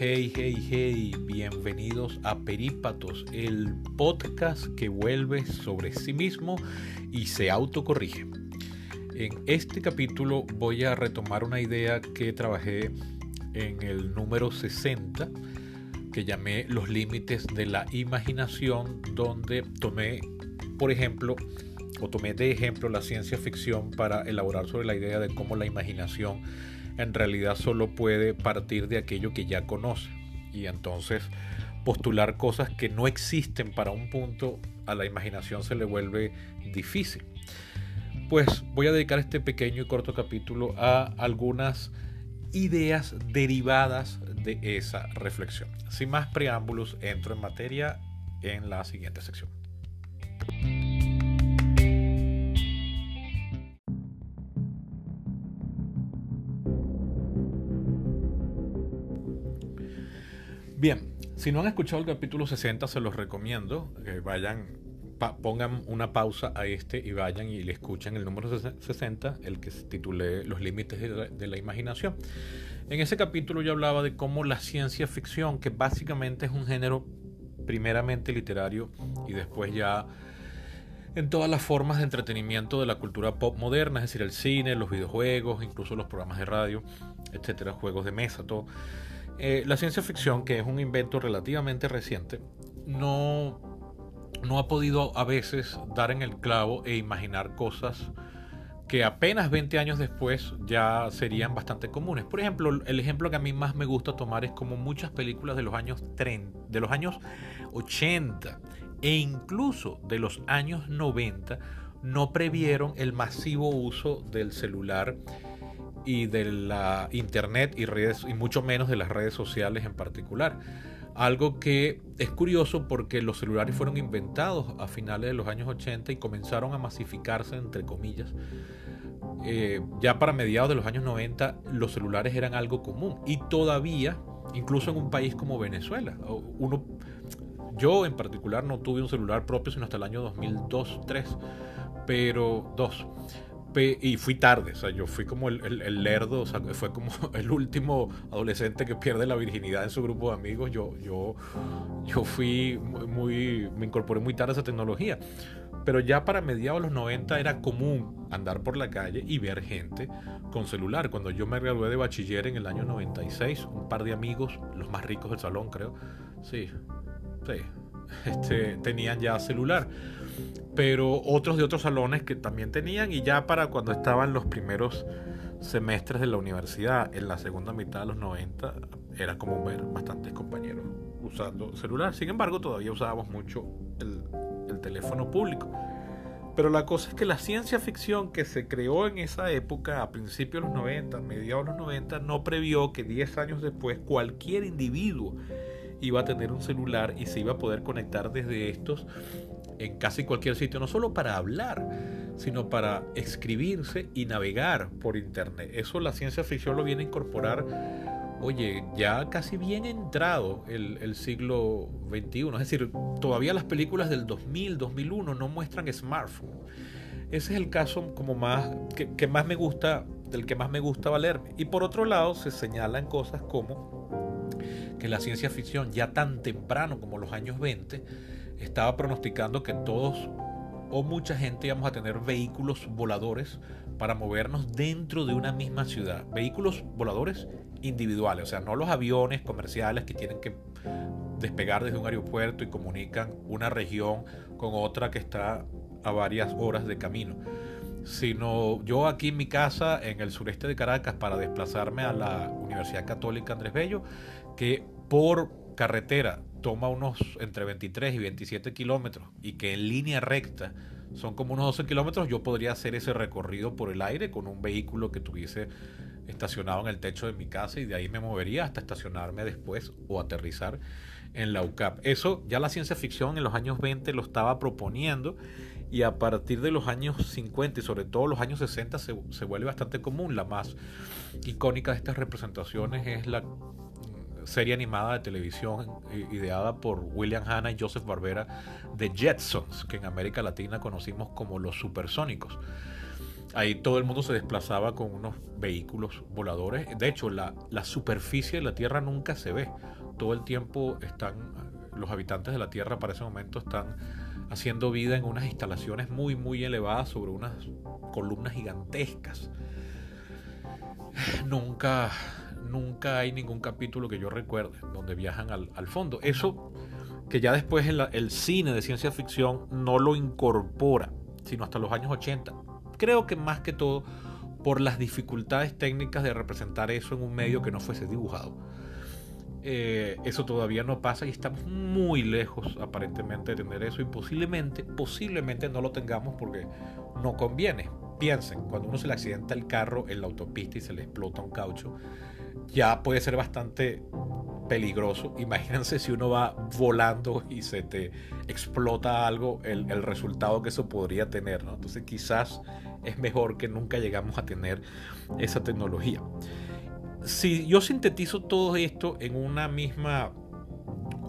Hey, hey, hey, bienvenidos a Perípatos, el podcast que vuelve sobre sí mismo y se autocorrige. En este capítulo voy a retomar una idea que trabajé en el número 60, que llamé los límites de la imaginación, donde tomé, por ejemplo, o tomé de ejemplo la ciencia ficción para elaborar sobre la idea de cómo la imaginación en realidad solo puede partir de aquello que ya conoce. Y entonces postular cosas que no existen para un punto a la imaginación se le vuelve difícil. Pues voy a dedicar este pequeño y corto capítulo a algunas ideas derivadas de esa reflexión. Sin más preámbulos, entro en materia en la siguiente sección. Bien, si no han escuchado el capítulo 60, se los recomiendo que vayan, pongan una pausa a este y vayan y le escuchen el número 60, el que se titulé Los límites de la, de la imaginación. En ese capítulo yo hablaba de cómo la ciencia ficción, que básicamente es un género primeramente literario y después ya en todas las formas de entretenimiento de la cultura pop moderna, es decir, el cine, los videojuegos, incluso los programas de radio, etcétera, juegos de mesa, todo eh, la ciencia ficción, que es un invento relativamente reciente, no, no ha podido a veces dar en el clavo e imaginar cosas que apenas 20 años después ya serían bastante comunes. Por ejemplo, el ejemplo que a mí más me gusta tomar es como muchas películas de los años 30, de los años 80 e incluso de los años 90 no previeron el masivo uso del celular y de la internet y redes y mucho menos de las redes sociales en particular. Algo que es curioso porque los celulares fueron inventados a finales de los años 80 y comenzaron a masificarse, entre comillas. Eh, ya para mediados de los años 90 los celulares eran algo común y todavía, incluso en un país como Venezuela, uno, yo en particular no tuve un celular propio sino hasta el año 2002-3, pero dos y fui tarde, o sea, yo fui como el, el, lerdo, o sea, fue como el último adolescente que pierde la virginidad en su grupo de amigos. Yo, yo, yo fui muy, me incorporé muy tarde a esa tecnología. Pero ya para mediados de los 90 era común andar por la calle y ver gente con celular. Cuando yo me gradué de bachiller en el año 96, un par de amigos, los más ricos del salón creo, sí, sí, este, tenían ya celular pero otros de otros salones que también tenían y ya para cuando estaban los primeros semestres de la universidad, en la segunda mitad de los 90, era como ver bastantes compañeros usando celular. Sin embargo, todavía usábamos mucho el, el teléfono público. Pero la cosa es que la ciencia ficción que se creó en esa época, a principios de los 90, mediados de los 90, no previó que 10 años después cualquier individuo iba a tener un celular y se iba a poder conectar desde estos en casi cualquier sitio, no solo para hablar, sino para escribirse y navegar por Internet. Eso la ciencia ficción lo viene a incorporar, oye, ya casi bien entrado el, siglo XXI. Es decir, todavía las películas del 2000, 2001 no muestran smartphone. Ese es el caso como más que, que más me gusta, del que más me gusta valerme. Y por otro lado, se señalan cosas como que la ciencia ficción ya tan temprano como los años 20 estaba pronosticando que todos o mucha gente íbamos a tener vehículos voladores para movernos dentro de una misma ciudad. Vehículos voladores individuales, o sea, no los aviones comerciales que tienen que despegar desde un aeropuerto y comunican una región con otra que está a varias horas de camino, sino yo aquí en mi casa en el sureste de Caracas para desplazarme a la Universidad Católica Andrés Bello, que por carretera toma unos entre 23 y 27 kilómetros y que en línea recta son como unos 12 kilómetros, yo podría hacer ese recorrido por el aire con un vehículo que tuviese estacionado en el techo de mi casa y de ahí me movería hasta estacionarme después o aterrizar en la UCAP. Eso ya la ciencia ficción en los años 20 lo estaba proponiendo y a partir de los años 50 y sobre todo los años 60 se, se vuelve bastante común. La más icónica de estas representaciones es la serie animada de televisión ideada por William Hanna y Joseph Barbera de Jetsons, que en América Latina conocimos como los supersónicos. Ahí todo el mundo se desplazaba con unos vehículos voladores. De hecho, la, la superficie de la Tierra nunca se ve. Todo el tiempo están, los habitantes de la Tierra para ese momento están haciendo vida en unas instalaciones muy, muy elevadas sobre unas columnas gigantescas. Nunca, nunca hay ningún capítulo que yo recuerde donde viajan al, al fondo. Eso que ya después el, el cine de ciencia ficción no lo incorpora, sino hasta los años 80. Creo que más que todo por las dificultades técnicas de representar eso en un medio que no fuese dibujado. Eh, eso todavía no pasa y estamos muy lejos aparentemente de tener eso y posiblemente, posiblemente no lo tengamos porque no conviene. Piensen, cuando uno se le accidenta el carro en la autopista y se le explota un caucho, ya puede ser bastante peligroso. Imagínense si uno va volando y se te explota algo, el, el resultado que eso podría tener. ¿no? Entonces quizás es mejor que nunca llegamos a tener esa tecnología. Si yo sintetizo todo esto en una misma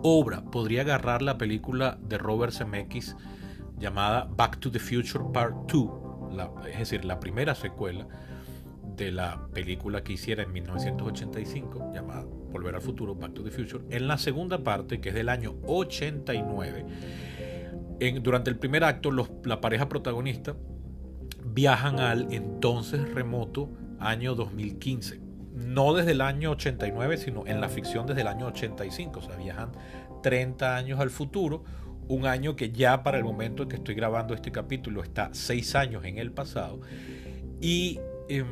obra, podría agarrar la película de Robert Zemeckis llamada Back to the Future Part 2, es decir, la primera secuela de la película que hiciera en 1985, llamada Volver al Futuro, Back to the Future, en la segunda parte, que es del año 89. En, durante el primer acto, los, la pareja protagonista viajan al entonces remoto año 2015. No desde el año 89, sino en la ficción desde el año 85. O sea, viajan 30 años al futuro, un año que ya para el momento en que estoy grabando este capítulo está 6 años en el pasado. Y eh,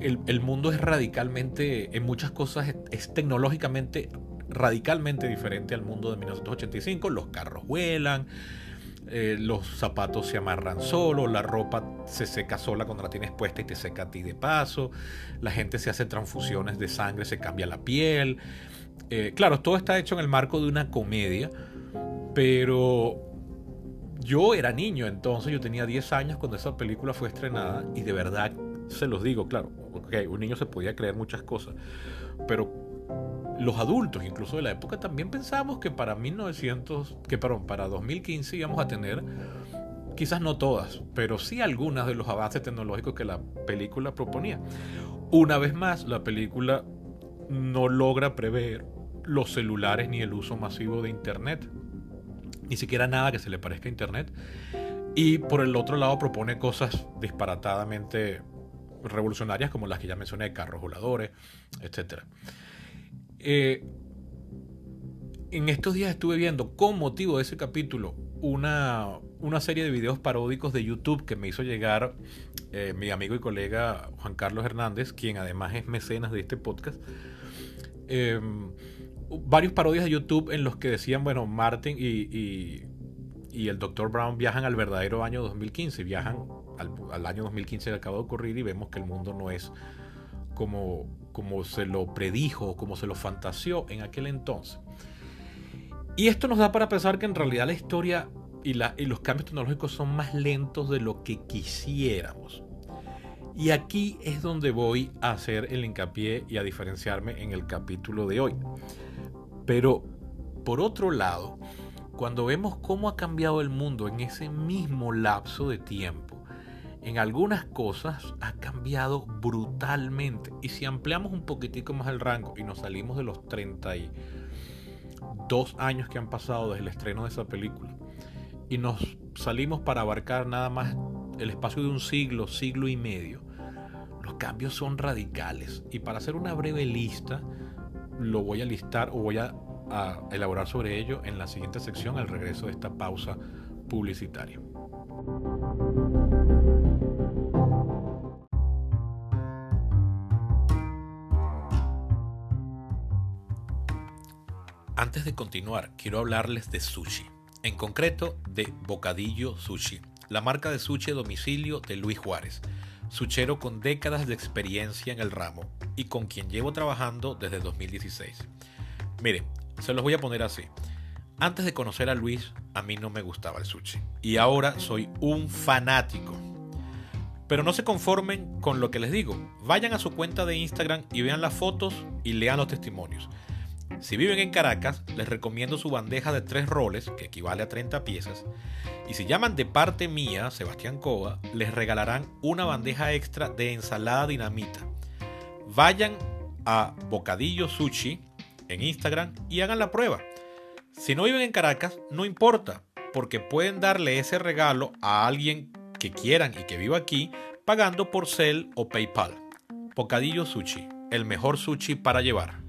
el, mundo es radicalmente, en muchas cosas, es, es tecnológicamente radicalmente diferente al mundo de 1985. Los carros vuelan, eh, los zapatos se amarran solo, la ropa se seca sola cuando la tienes puesta y te seca a ti de paso, la gente se hace transfusiones de sangre, se cambia la piel. Eh, claro, todo está hecho en el marco de una comedia, pero yo era niño entonces, yo tenía 10 años cuando esa película fue estrenada y de verdad se los digo, claro, okay, un niño se podía creer muchas cosas, pero los adultos, incluso de la época, también pensamos que para 1900, que perdón, para 2015 íbamos a tener, quizás no todas, pero sí algunas de los avances tecnológicos que la película proponía. Una vez más, la película no logra prever los celulares ni el uso masivo de Internet, ni siquiera nada que se le parezca a Internet. Y por el otro lado propone cosas disparatadamente revolucionarias como las que ya mencioné, carros voladores, etcétera. Eh, en estos días estuve viendo con motivo de ese capítulo una, una serie de videos paródicos de YouTube que me hizo llegar eh, mi amigo y colega Juan Carlos Hernández, quien además es mecenas de este podcast. Eh, varios parodias de YouTube en los que decían, bueno, Martin y, y, y el Dr. Brown viajan al verdadero año 2015, viajan al, al año 2015 que acaba de ocurrir y vemos que el mundo no es como, como se lo predijo, como se lo fantaseó en aquel entonces. Y esto nos da para pensar que en realidad la historia y, la, y los cambios tecnológicos son más lentos de lo que quisiéramos. Y aquí es donde voy a hacer el hincapié y a diferenciarme en el capítulo de hoy. Pero, por otro lado, cuando vemos cómo ha cambiado el mundo en ese mismo lapso de tiempo, en algunas cosas ha cambiado brutalmente. Y si ampliamos un poquitico más el rango y nos salimos de los 32 años que han pasado desde el estreno de esa película y nos salimos para abarcar nada más el espacio de un siglo, siglo y medio, los cambios son radicales. Y para hacer una breve lista, lo voy a listar o voy a, elaborar sobre ello en la siguiente sección al regreso de esta pausa publicitaria. Antes de continuar, quiero hablarles de sushi, en concreto de Bocadillo Sushi, la marca de sushi domicilio de Luis Juárez, suchero con décadas de experiencia en el ramo y con quien llevo trabajando desde 2016. Miren, se los voy a poner así. Antes de conocer a Luis, a mí no me gustaba el sushi y ahora soy un fanático. Pero no se conformen con lo que les digo. Vayan a su cuenta de Instagram y vean las fotos y lean los testimonios. Si viven en Caracas, les recomiendo su bandeja de tres roles, que equivale a 30 piezas. Y si llaman de parte mía, Sebastián Cova, les regalarán una bandeja extra de ensalada dinamita. Vayan a Bocadillo Sushi en Instagram y hagan la prueba. Si no viven en Caracas, no importa, porque pueden darle ese regalo a alguien que quieran y que viva aquí pagando por Cel o PayPal. Bocadillo Sushi, el mejor sushi para llevar.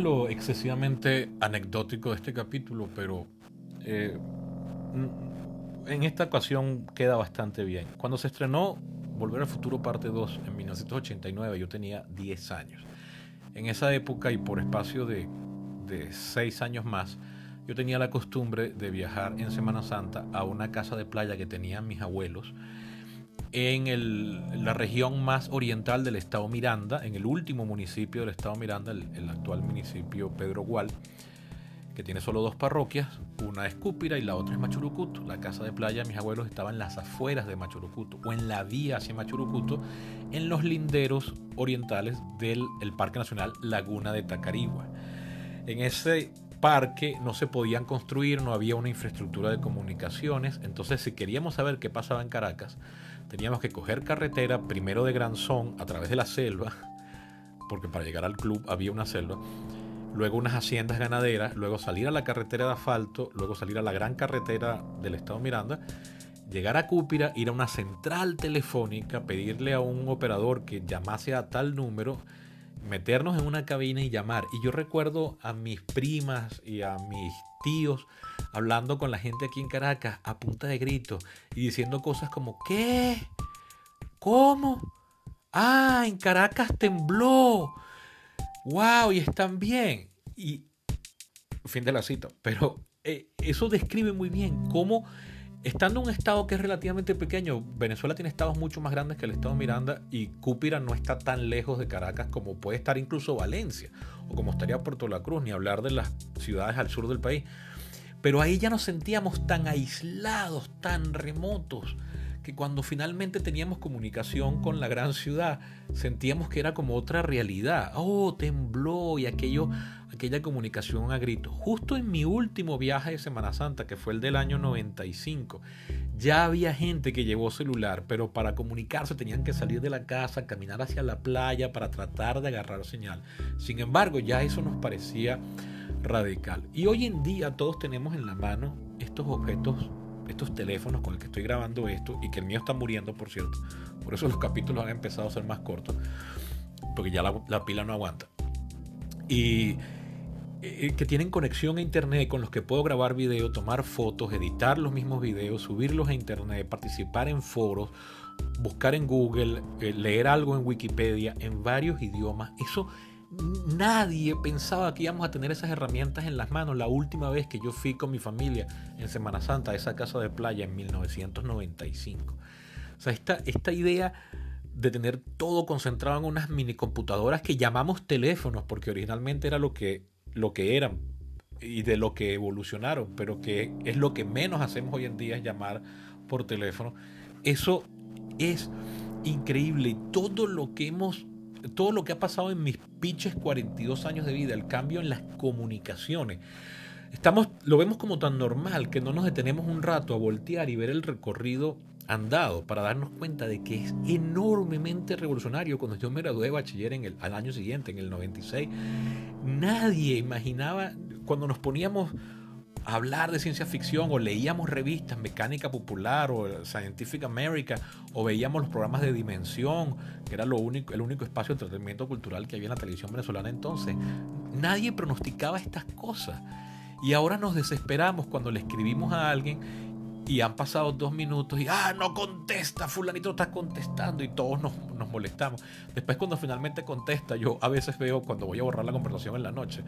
Lo excesivamente anecdótico de este capítulo, pero eh, en esta ocasión queda bastante bien. Cuando se estrenó Volver al Futuro Parte 2 en 1989, yo tenía 10 años. En esa época y por espacio de, de 6 años más, yo tenía la costumbre de viajar en Semana Santa a una casa de playa que tenían mis abuelos en la región más oriental del estado Miranda, en el último municipio del estado Miranda, el, actual municipio Pedro Gual, que tiene solo dos parroquias, una es Cúpira y la otra es Machurucuto. La casa de playa de mis abuelos estaba en las afueras de Machurucuto o en la vía hacia Machurucuto, en los linderos orientales del Parque Nacional Laguna de Tacarigua. En ese parque no se podían construir, no había una infraestructura de comunicaciones, entonces si queríamos saber qué pasaba en Caracas, teníamos que coger carretera primero de Granzón a través de la selva, porque para llegar al club había una selva, luego unas haciendas ganaderas, luego salir a la carretera de asfalto, luego salir a la gran carretera del estado Miranda, llegar a Cúpira, ir a una central telefónica, pedirle a un operador que llamase a tal número, meternos en una cabina y llamar. Y yo recuerdo a mis primas y a mis tíos hablando con la gente aquí en Caracas a punta de gritos y diciendo cosas como, ¿qué? ¿Cómo? Ah, en Caracas tembló. ¡Wow! Y están bien. Y fin de la cita. Pero eh, eso describe muy bien cómo, estando en un estado que es relativamente pequeño, Venezuela tiene estados mucho más grandes que el estado Miranda y Cúpira no está tan lejos de Caracas como puede estar incluso Valencia o como estaría Puerto La Cruz, ni hablar de las ciudades al sur del país. Pero ahí ya nos sentíamos tan aislados, tan remotos, que cuando finalmente teníamos comunicación con la gran ciudad, sentíamos que era como otra realidad. Oh, tembló y aquello, aquella comunicación a gritos. Justo en mi último viaje de Semana Santa, que fue el del año 95, ya había gente que llevó celular, pero para comunicarse tenían que salir de la casa, caminar hacia la playa para tratar de agarrar señal. Sin embargo, ya eso nos parecía radical. Y hoy en día todos tenemos en la mano estos objetos, estos teléfonos con el que estoy grabando esto y que el mío está muriendo, por cierto. Por eso los capítulos han empezado a ser más cortos, porque ya la, pila no aguanta. Y eh, que tienen conexión a internet con los que puedo grabar video, tomar fotos, editar los mismos videos, subirlos a internet, participar en foros, buscar en Google, eh, leer algo en Wikipedia en varios idiomas. Eso nadie pensaba que íbamos a tener esas herramientas en las manos la última vez que yo fui con mi familia en Semana Santa a esa casa de playa en 1995. O sea, esta, esta idea de tener todo concentrado en unas mini computadoras que llamamos teléfonos, porque originalmente era lo que, lo que eran y de lo que evolucionaron, pero que es lo que menos hacemos hoy en día es llamar por teléfono. Eso es increíble todo lo que hemos todo lo que ha pasado en mis pinches 42 años de vida, el cambio en las comunicaciones. Estamos, lo vemos como tan normal que no nos detenemos un rato a voltear y ver el recorrido andado para darnos cuenta de que es enormemente revolucionario. Cuando yo me gradué de bachiller en el, al año siguiente, en el 96, nadie imaginaba, cuando nos poníamos hablar de ciencia ficción o leíamos revistas, Mecánica Popular o Scientific America o veíamos los programas de Dimensión, que era lo único, el único espacio de entretenimiento cultural que había en la televisión venezolana entonces, nadie pronosticaba estas cosas. Y ahora nos desesperamos cuando le escribimos a alguien y han pasado dos minutos y, ah, no contesta, fulanito está contestando y todos nos, molestamos. Después cuando finalmente contesta, yo a veces veo, cuando voy a borrar la conversación en la noche,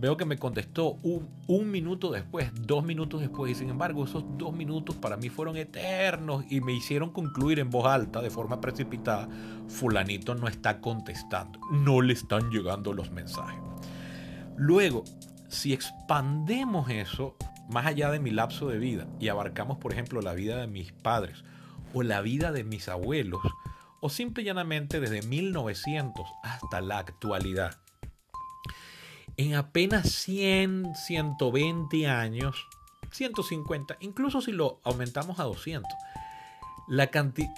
veo que me contestó un, un minuto después, dos minutos después, y sin embargo esos dos minutos para mí fueron eternos y me hicieron concluir en voz alta, de forma precipitada, fulanito no está contestando, no le están llegando los mensajes. Luego, si expandemos eso más allá de mi lapso de vida y abarcamos, por ejemplo, la vida de mis padres o la vida de mis abuelos, o simple y llanamente desde 1900 hasta la actualidad, en apenas 100, 120 años, 150, incluso si lo aumentamos a 200, la cantidad...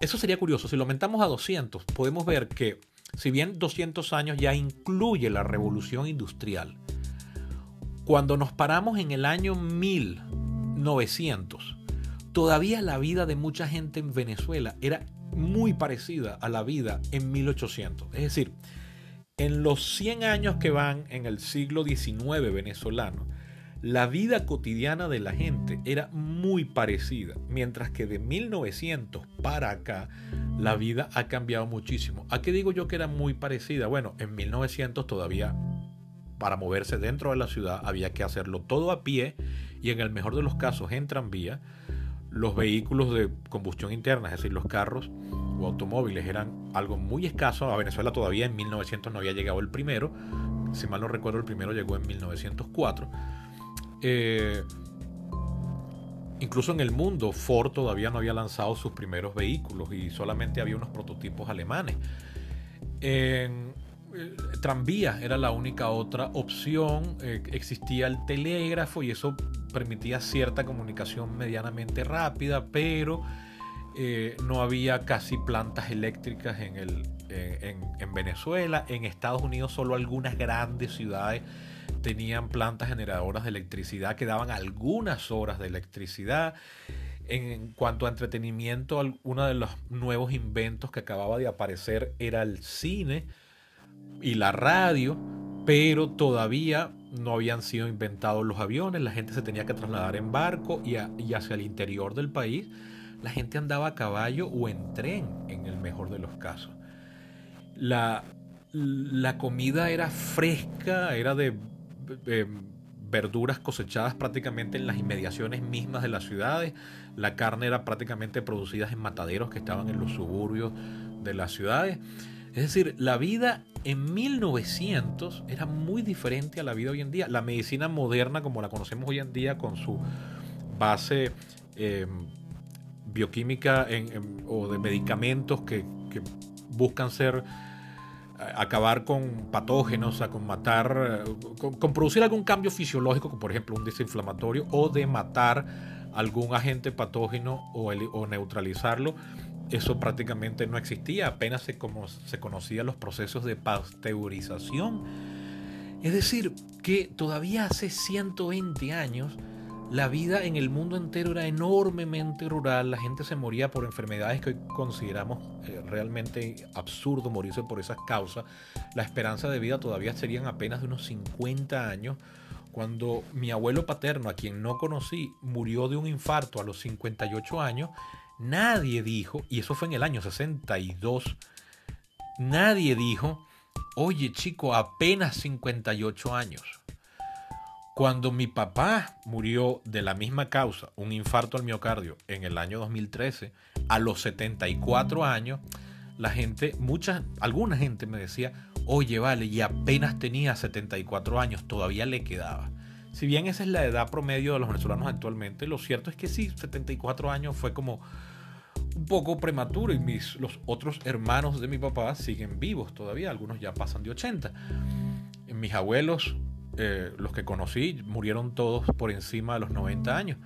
Eso sería curioso, si lo aumentamos a 200, podemos ver que si bien 200 años ya incluye la revolución industrial, cuando nos paramos en el año 1900, todavía la vida de mucha gente en Venezuela era muy parecida a la vida en 1800. Es decir, en los 100 años que van en el siglo XIX venezolano, la vida cotidiana de la gente era muy parecida, mientras que de 1900 para acá la vida ha cambiado muchísimo. ¿A qué digo yo que era muy parecida? Bueno, en 1900 todavía para moverse dentro de la ciudad había que hacerlo todo a pie y en el mejor de los casos en tranvía. Los vehículos de combustión interna, es decir, los carros o automóviles eran algo muy escaso. A Venezuela todavía en 1900 no había llegado el primero. Si mal no recuerdo, el primero llegó en 1904 eh, incluso en el mundo, Ford todavía no había lanzado sus primeros vehículos y solamente había unos prototipos alemanes. En, eh, tranvía era la única otra opción. Eh, existía el telégrafo y eso permitía cierta comunicación medianamente rápida, pero no había casi plantas eléctricas en, el, en Venezuela. En Estados Unidos solo algunas grandes ciudades tenían plantas generadoras de electricidad que daban algunas horas de electricidad. En cuanto a entretenimiento, uno de los nuevos inventos que acababa de aparecer era el cine y la radio, pero todavía no habían sido inventados los aviones, la gente se tenía que trasladar en barco y, hacia el interior del país la gente andaba a caballo o en tren, en el mejor de los casos. La, la comida era fresca, era de eh, verduras cosechadas prácticamente en las inmediaciones mismas de las ciudades. La carne era prácticamente producida en mataderos que estaban en los suburbios de las ciudades. Es decir, la vida en 1900 era muy diferente a la vida hoy en día. La medicina moderna, como la conocemos hoy en día, con su base eh, bioquímica o de medicamentos que, buscan ser acabar con patógenos, o con matar, con, producir algún cambio fisiológico, como por ejemplo un desinflamatorio, o de matar algún agente patógeno o neutralizarlo, eso prácticamente no existía, apenas se, como, se conocían los procesos de pasteurización. Es decir, que todavía hace 120 años la vida en el mundo entero era enormemente rural, la gente se moría por enfermedades que hoy consideramos eh, realmente absurdo morirse por esas causas. La esperanza de vida todavía serían apenas de unos 50 años. Cuando mi abuelo paterno, a quien no conocí, murió de un infarto a los 58 años, nadie dijo, y eso fue en el año 62, nadie dijo, oye chico, apenas 58 años. Cuando mi papá murió de la misma causa, un infarto al miocardio, en el año 2013, a los 74 años, la gente, mucha, alguna gente me decía, oye, vale, y apenas tenía 74 años, todavía le quedaba. Si bien esa es la edad promedio de los venezolanos actualmente, lo cierto es que sí, 74 años fue como un poco prematuro y mis, los otros hermanos de mi papá siguen vivos todavía, algunos ya pasan de 80. Mis abuelos eh, los que conocí murieron todos por encima de los 90 años.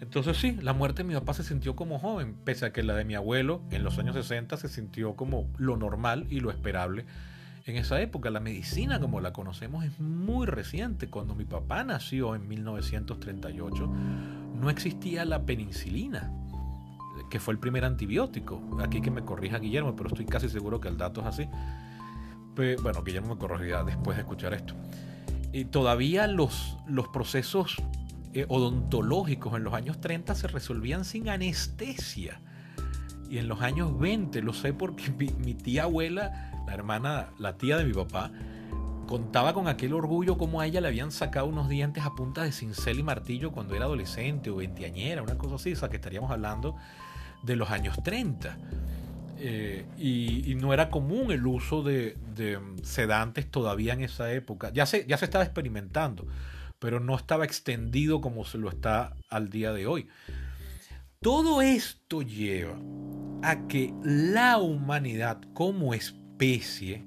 Entonces sí, la muerte de mi papá se sintió como joven, pese a que la de mi abuelo en los años 60 se sintió como lo normal y lo esperable. En esa época la medicina como la conocemos es muy reciente. Cuando mi papá nació en 1938 no existía la penicilina, que fue el primer antibiótico. Aquí que me corrija Guillermo, pero estoy casi seguro que el dato es así. bueno, Guillermo me corregirá después de escuchar esto todavía los, los procesos eh, odontológicos en los años 30 se resolvían sin anestesia. Y en los años 20, lo sé porque mi, tía abuela, la hermana, la tía de mi papá, contaba con aquel orgullo como a ella le habían sacado unos dientes a punta de cincel y martillo cuando era adolescente o veinteañera, una cosa así, o sea que estaríamos hablando de los años 30. Eh, y, no era común el uso de, sedantes todavía en esa época. Ya se, ya se estaba experimentando, pero no estaba extendido como se lo está al día de hoy. Todo esto lleva a que la humanidad como especie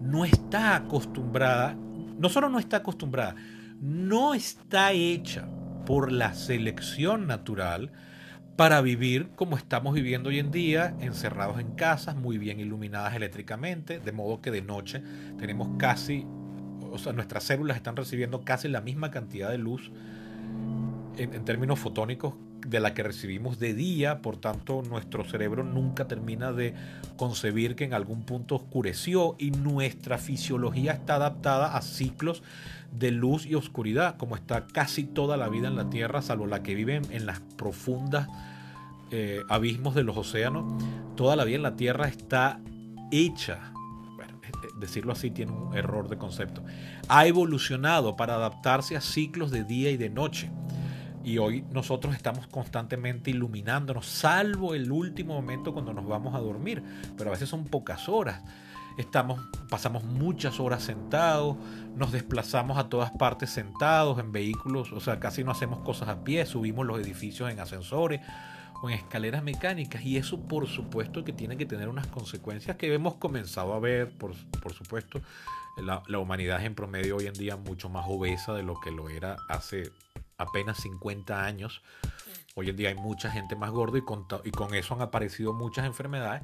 no está acostumbrada, no solo no está acostumbrada, no está hecha por la selección natural para vivir como estamos viviendo hoy en día, encerrados en casas, muy bien iluminadas eléctricamente, de modo que de noche tenemos casi, o sea, nuestras células están recibiendo casi la misma cantidad de luz en, términos fotónicos de la que recibimos de día, por tanto nuestro cerebro nunca termina de concebir que en algún punto oscureció y nuestra fisiología está adaptada a ciclos de luz y oscuridad, como está casi toda la vida en la Tierra, salvo la que vive en las profundas eh, abismos de los océanos. Toda la vida en la Tierra está hecha, bueno, decirlo así tiene un error de concepto, ha evolucionado para adaptarse a ciclos de día y de noche. Y hoy nosotros estamos constantemente iluminándonos, salvo el último momento cuando nos vamos a dormir, pero a veces son pocas horas. Estamos, pasamos muchas horas sentados, nos desplazamos a todas partes sentados en vehículos, o sea, casi no hacemos cosas a pie, subimos los edificios en ascensores o en escaleras mecánicas y eso por supuesto que tiene que tener unas consecuencias que hemos comenzado a ver, por, por supuesto, la, la, humanidad en promedio hoy en día mucho más obesa de lo que lo era hace apenas 50 años. Hoy en día hay mucha gente más gorda y con, y con eso han aparecido muchas enfermedades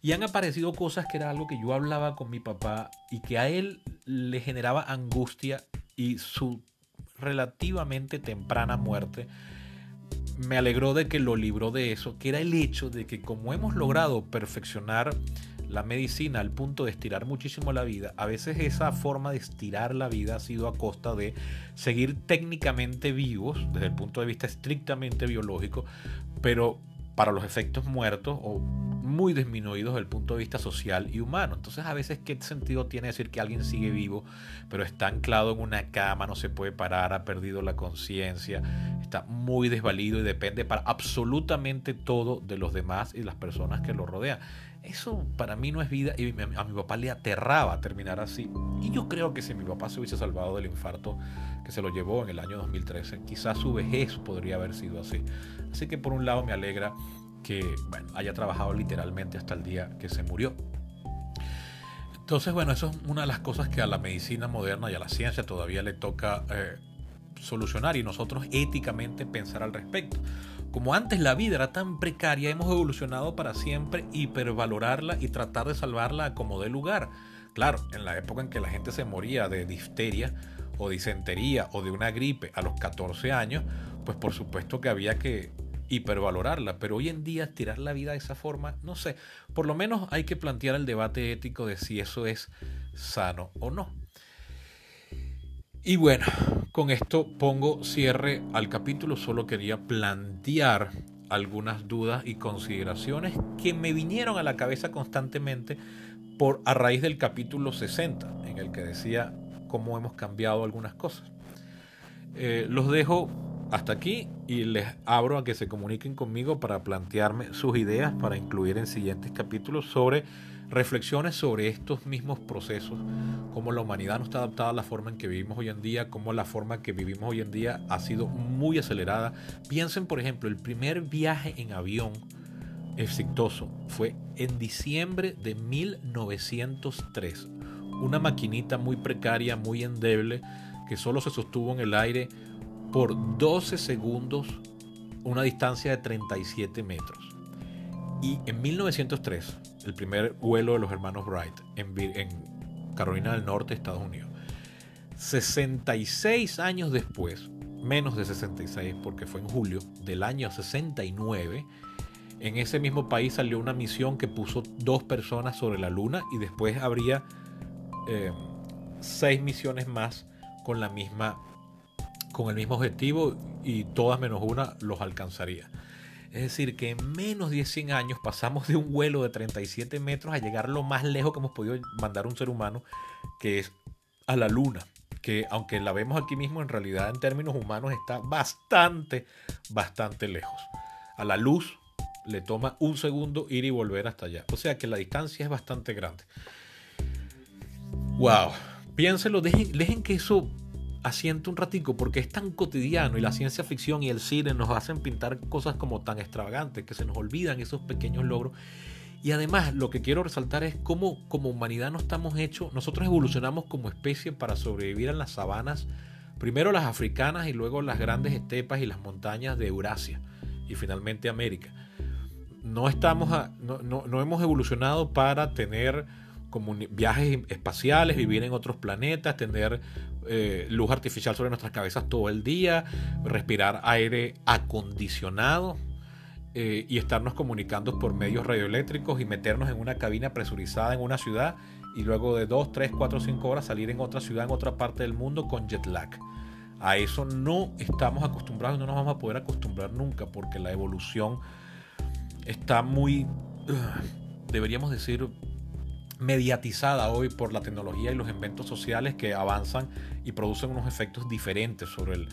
y han aparecido cosas que era algo que yo hablaba con mi papá y que a él le generaba angustia y su relativamente temprana muerte me alegró de que lo libró de eso, que era el hecho de que como hemos logrado perfeccionar la medicina al punto de estirar muchísimo la vida, a veces esa forma de estirar la vida ha sido a costa de seguir técnicamente vivos desde el punto de vista estrictamente biológico, pero para los efectos muertos o muy disminuidos desde el punto de vista social y humano. Entonces a veces qué sentido tiene decir que alguien sigue vivo, pero está anclado en una cama, no se puede parar, ha perdido la conciencia, está muy desvalido y depende para absolutamente todo de los demás y las personas que lo rodean. Eso para mí no es vida y a mi papá le aterraba terminar así. Y yo creo que si mi papá se hubiese salvado del infarto que se lo llevó en el año 2013, quizás su vejez podría haber sido así. Así que por un lado me alegra que haya trabajado literalmente hasta el día que se murió. Entonces, bueno, eso es una de las cosas que a la medicina moderna y a la ciencia todavía le toca eh, solucionar y nosotros éticamente pensar al respecto. Como antes la vida era tan precaria, hemos evolucionado para siempre hipervalorarla y tratar de salvarla como dé lugar. Claro, en la época en que la gente se moría de difteria o disentería o de una gripe a los 14 años, pues por supuesto que había que hipervalorarla, pero hoy en día tirar la vida de esa forma, no sé, por lo menos hay que plantear el debate ético de si eso es sano o no. Y bueno, con esto pongo cierre al capítulo, solo quería plantear algunas dudas y consideraciones que me vinieron a la cabeza constantemente por a raíz del capítulo 60, en el que decía cómo hemos cambiado algunas cosas. Eh, los dejo hasta aquí y les abro a que se comuniquen conmigo para plantearme sus ideas para incluir en siguientes capítulos sobre reflexiones sobre estos mismos procesos, cómo la humanidad no está adaptada a la forma en que vivimos hoy en día, cómo la forma que vivimos hoy en día ha sido muy acelerada. Piensen, por ejemplo, el primer viaje en avión exitoso fue en diciembre de 1903. Una maquinita muy precaria, muy endeble, que solo se sostuvo en el aire por 12 segundos, una distancia de 37 metros. Y en 1903, el primer vuelo de los hermanos Wright en, Carolina del Norte, Estados Unidos. 66 años después, menos de 66 porque fue en julio del año 69, en ese mismo país salió una misión que puso dos personas sobre la luna y después habría eh, seis misiones más con la misma con el mismo objetivo y todas menos una los alcanzaría. Es decir, que en menos de 100 años pasamos de un vuelo de 37 metros a llegar lo más lejos que hemos podido mandar un ser humano, que es a la luna. Que aunque la vemos aquí mismo, en realidad en términos humanos está bastante, bastante lejos. A la luz le toma un segundo ir y volver hasta allá. O sea que la distancia es bastante grande. Wow. Piénselo, dejen, dejen que eso asiente un ratico porque es tan cotidiano y la ciencia ficción y el cine nos hacen pintar cosas como tan extravagantes que se nos olvidan esos pequeños logros. Y además lo que quiero resaltar es cómo como humanidad no estamos hechos, nosotros evolucionamos como especie para sobrevivir en las sabanas, primero las africanas y luego las grandes estepas y las montañas de Eurasia y finalmente América. No, estamos no, no hemos evolucionado para tener viajes espaciales, vivir en otros planetas, tener eh, luz artificial sobre nuestras cabezas todo el día, respirar aire acondicionado eh, y estarnos comunicando por medios radioeléctricos y meternos en una cabina presurizada en una ciudad y luego de 2, 3, 4, 5 horas salir en otra ciudad, en otra parte del mundo con jet lag. A eso no estamos acostumbrados y no nos vamos a poder acostumbrar nunca porque la evolución está muy, deberíamos decir, mediatizada hoy por la tecnología y los inventos sociales que avanzan y producen unos efectos diferentes sobre el,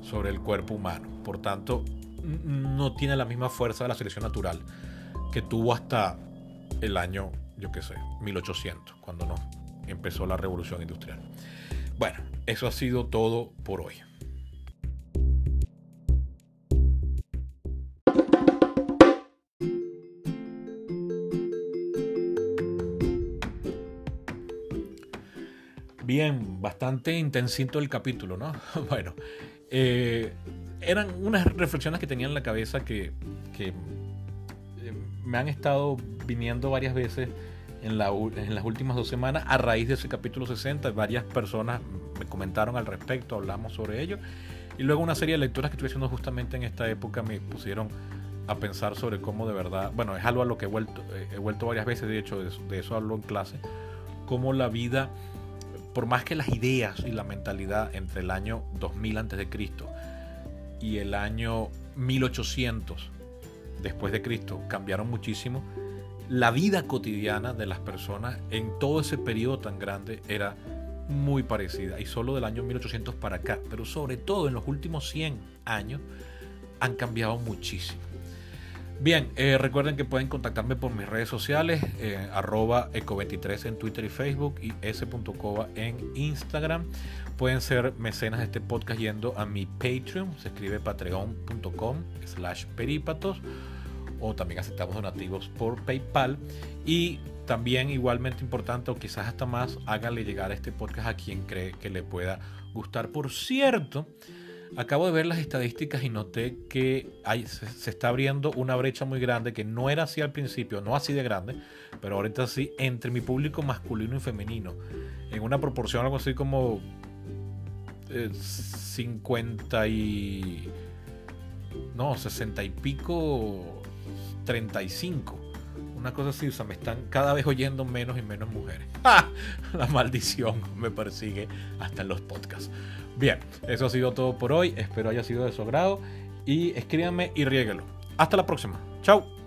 sobre el cuerpo humano. Por tanto, no tiene la misma fuerza de la selección natural que tuvo hasta el año, yo qué sé, 1800, cuando no empezó la revolución industrial. Bueno, eso ha sido todo por hoy. Bien, bastante intensito el capítulo, ¿no? bueno, eh, eran unas reflexiones que tenía en la cabeza que, eh, me han estado viniendo varias veces en, las últimas dos semanas a raíz de ese capítulo 60. Varias personas me comentaron al respecto, hablamos sobre ello. Y luego una serie de lecturas que estuve haciendo justamente en esta época me pusieron a pensar sobre cómo de verdad, bueno, es algo a lo que he vuelto, he vuelto varias veces, de hecho, de, de eso hablo en clase, cómo la vida por más que las ideas y la mentalidad entre el año 2000 a.C. y el año 1800 después de Cristo cambiaron muchísimo, la vida cotidiana de las personas en todo ese periodo tan grande era muy parecida y solo del año 1800 para acá, pero sobre todo en los últimos 100 años han cambiado muchísimo. Bien, eh, recuerden que pueden contactarme por mis redes sociales, eh, arroba eco23 en Twitter y Facebook y s.cova en Instagram. Pueden ser mecenas de este podcast yendo a mi Patreon, se escribe patreon.com slash perípatos o también aceptamos donativos por PayPal y también igualmente importante o quizás hasta más, háganle llegar este podcast a quien cree que le pueda gustar. Por cierto, Acabo de ver las estadísticas y noté que se, está abriendo una brecha muy grande que no era así al principio, no así de grande, pero ahorita sí, entre mi público masculino y femenino. En una proporción algo así como 50 eh, y... No, 60 y pico, 35. Una cosa así, o sea, me están cada vez oyendo menos y menos mujeres. La maldición me persigue hasta en los podcasts. Bien, eso ha sido todo por hoy. Espero haya sido de su agrado. Y escríbanme y riéguelo. Hasta la próxima. Chao.